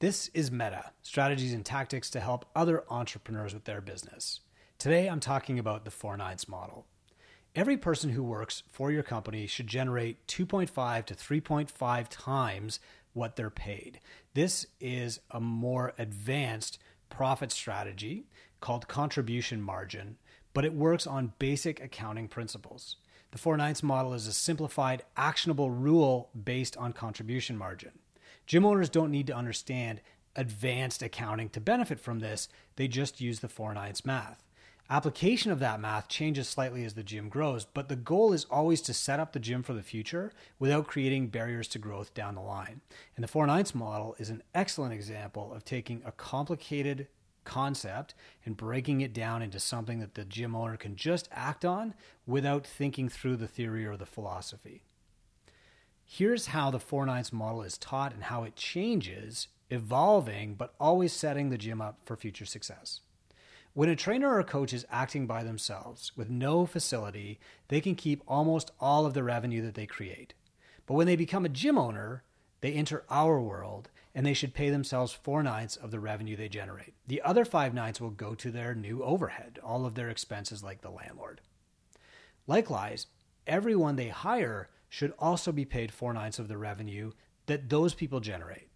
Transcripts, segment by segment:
This is Meta strategies and tactics to help other entrepreneurs with their business. Today, I'm talking about the four nines model. Every person who works for your company should generate 2.5 to 3.5 times what they're paid. This is a more advanced profit strategy called contribution margin, but it works on basic accounting principles. The four nines model is a simplified, actionable rule based on contribution margin. Gym owners don't need to understand advanced accounting to benefit from this, they just use the four nines math. Application of that math changes slightly as the gym grows, but the goal is always to set up the gym for the future without creating barriers to growth down the line. And the four nines model is an excellent example of taking a complicated concept and breaking it down into something that the gym owner can just act on without thinking through the theory or the philosophy. Here's how the four nines model is taught and how it changes, evolving, but always setting the gym up for future success. When a trainer or a coach is acting by themselves with no facility, they can keep almost all of the revenue that they create. But when they become a gym owner, they enter our world and they should pay themselves four ninths of the revenue they generate. The other five ninths will go to their new overhead, all of their expenses like the landlord. Likewise, everyone they hire should also be paid four ninths of the revenue that those people generate.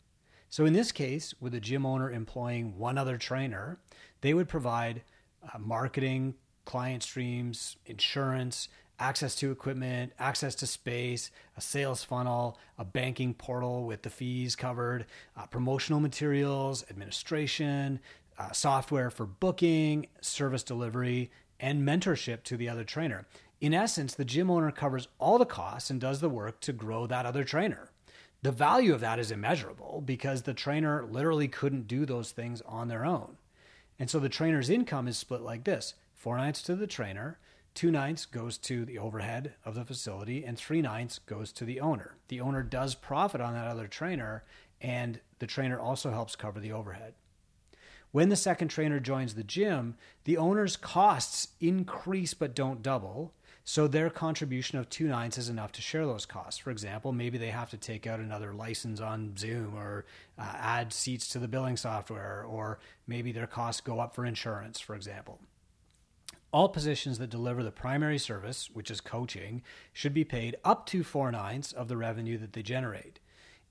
So in this case, with a gym owner employing one other trainer, they would provide uh, marketing, client streams, insurance, access to equipment, access to space, a sales funnel, a banking portal with the fees covered, uh, promotional materials, administration, uh, software for booking, service delivery, and mentorship to the other trainer. In essence, the gym owner covers all the costs and does the work to grow that other trainer. The value of that is immeasurable because the trainer literally couldn't do those things on their own. And so the trainer's income is split like this four ninths to the trainer, two ninths goes to the overhead of the facility, and three ninths goes to the owner. The owner does profit on that other trainer, and the trainer also helps cover the overhead. When the second trainer joins the gym, the owner's costs increase but don't double. So their contribution of two ninths is enough to share those costs. For example, maybe they have to take out another license on Zoom or uh, add seats to the billing software, or maybe their costs go up for insurance, for example. All positions that deliver the primary service, which is coaching, should be paid up to four ninths of the revenue that they generate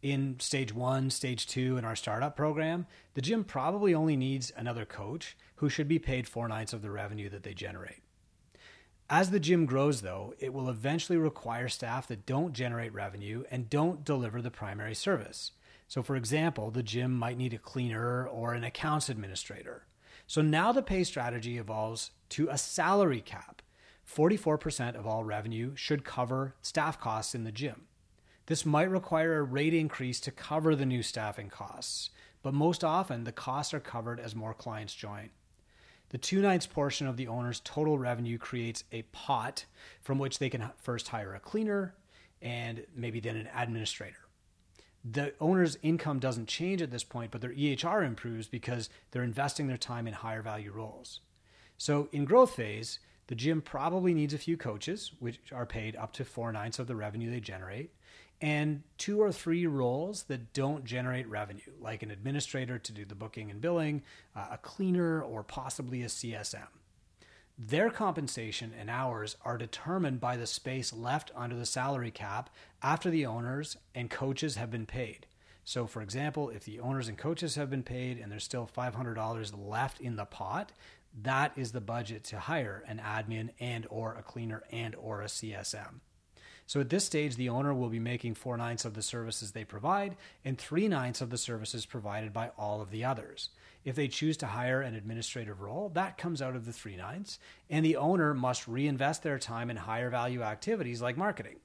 in stage one, stage two in our startup program, the gym probably only needs another coach who should be paid four ninths of the revenue that they generate. As the gym grows, though, it will eventually require staff that don't generate revenue and don't deliver the primary service. So, for example, the gym might need a cleaner or an accounts administrator. So now the pay strategy evolves to a salary cap. 44% of all revenue should cover staff costs in the gym. This might require a rate increase to cover the new staffing costs, but most often the costs are covered as more clients join. The two ninths portion of the owner's total revenue creates a pot from which they can first hire a cleaner and maybe then an administrator. The owner's income doesn't change at this point, but their EHR improves because they're investing their time in higher value roles. So in growth phase, the gym probably needs a few coaches, which are paid up to four ninths of the revenue they generate and two or three roles that don't generate revenue, like an administrator to do the booking and billing, uh, a cleaner, or possibly a CSM. Their compensation and hours are determined by the space left under the salary cap after the owners and coaches have been paid. So, for example, if the owners and coaches have been paid and there's still $500 left in the pot, that is the budget to hire an admin and or a cleaner and or a CSM. So at this stage, the owner will be making four ninths of the services they provide and three ninths of the services provided by all of the others. If they choose to hire an administrative role, that comes out of the three ninths, and the owner must reinvest their time in higher value activities like marketing.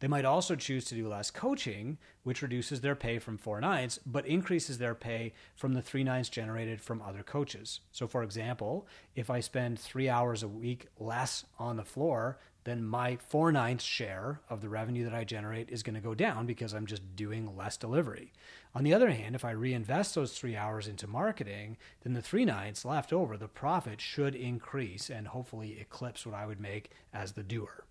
They might also choose to do less coaching, which reduces their pay from four nines, but increases their pay from the three nines generated from other coaches. So, for example, if I spend three hours a week less on the floor, then my four ninths share of the revenue that I generate is going to go down because I'm just doing less delivery. On the other hand, if I reinvest those three hours into marketing, then the three ninths left over, the profit should increase and hopefully eclipse what I would make as the doer.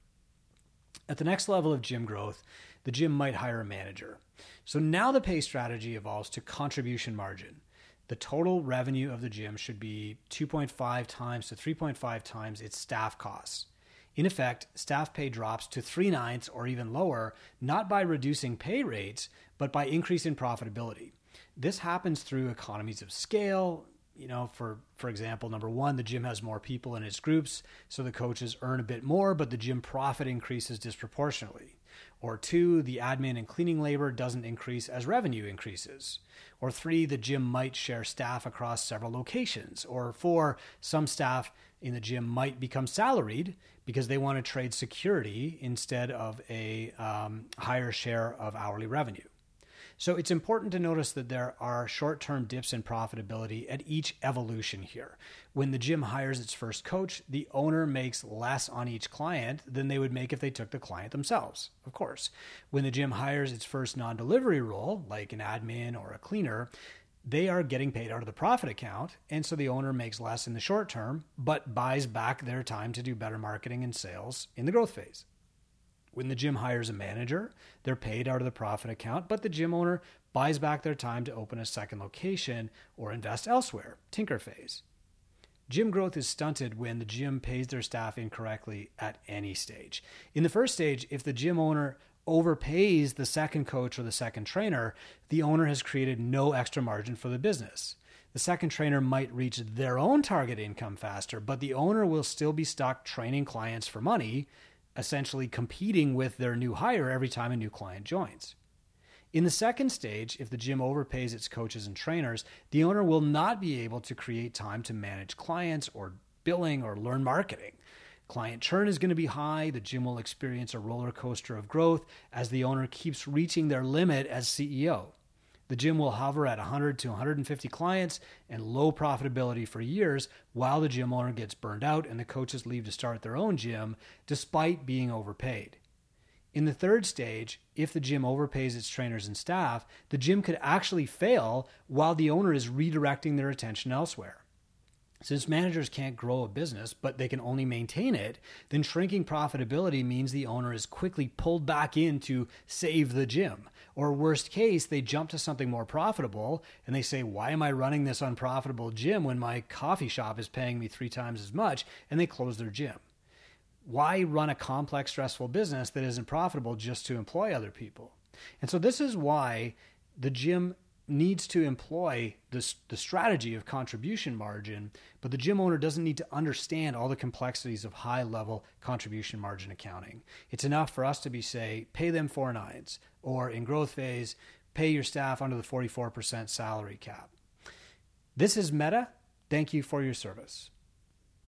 At the next level of gym growth, the gym might hire a manager. So now the pay strategy evolves to contribution margin. The total revenue of the gym should be 2.5 times to 3.5 times its staff costs. In effect, staff pay drops to three ninths or even lower, not by reducing pay rates, but by increasing profitability. This happens through economies of scale, you know, for for example, number one, the gym has more people in its groups, so the coaches earn a bit more, but the gym profit increases disproportionately. Or two, the admin and cleaning labor doesn't increase as revenue increases. Or three, the gym might share staff across several locations. Or four, some staff in the gym might become salaried because they want to trade security instead of a um, higher share of hourly revenue. So it's important to notice that there are short term dips in profitability at each evolution here. When the gym hires its first coach, the owner makes less on each client than they would make if they took the client themselves, of course. When the gym hires its first non delivery role, like an admin or a cleaner, they are getting paid out of the profit account. And so the owner makes less in the short term, but buys back their time to do better marketing and sales in the growth phase. When the gym hires a manager, they're paid out of the profit account, but the gym owner buys back their time to open a second location or invest elsewhere, tinker phase. Gym growth is stunted when the gym pays their staff incorrectly at any stage. In the first stage, if the gym owner overpays the second coach or the second trainer, the owner has created no extra margin for the business. The second trainer might reach their own target income faster, but the owner will still be stuck training clients for money essentially competing with their new hire every time a new client joins. In the second stage, if the gym overpays its coaches and trainers, the owner will not be able to create time to manage clients or billing or learn marketing. Client churn is going to be high. The gym will experience a roller coaster of growth as the owner keeps reaching their limit as CEO. The gym will hover at 100 to 150 clients and low profitability for years while the gym owner gets burned out and the coaches leave to start their own gym despite being overpaid. In the third stage, if the gym overpays its trainers and staff, the gym could actually fail while the owner is redirecting their attention elsewhere. Since managers can't grow a business, but they can only maintain it, then shrinking profitability means the owner is quickly pulled back in to save the gym. Or, worst case, they jump to something more profitable and they say, Why am I running this unprofitable gym when my coffee shop is paying me three times as much? And they close their gym. Why run a complex, stressful business that isn't profitable just to employ other people? And so, this is why the gym needs to employ this, the strategy of contribution margin, but the gym owner doesn't need to understand all the complexities of high level contribution margin accounting. It's enough for us to be say, pay them four nines, or in growth phase, pay your staff under the 44% salary cap. This is Meta. Thank you for your service.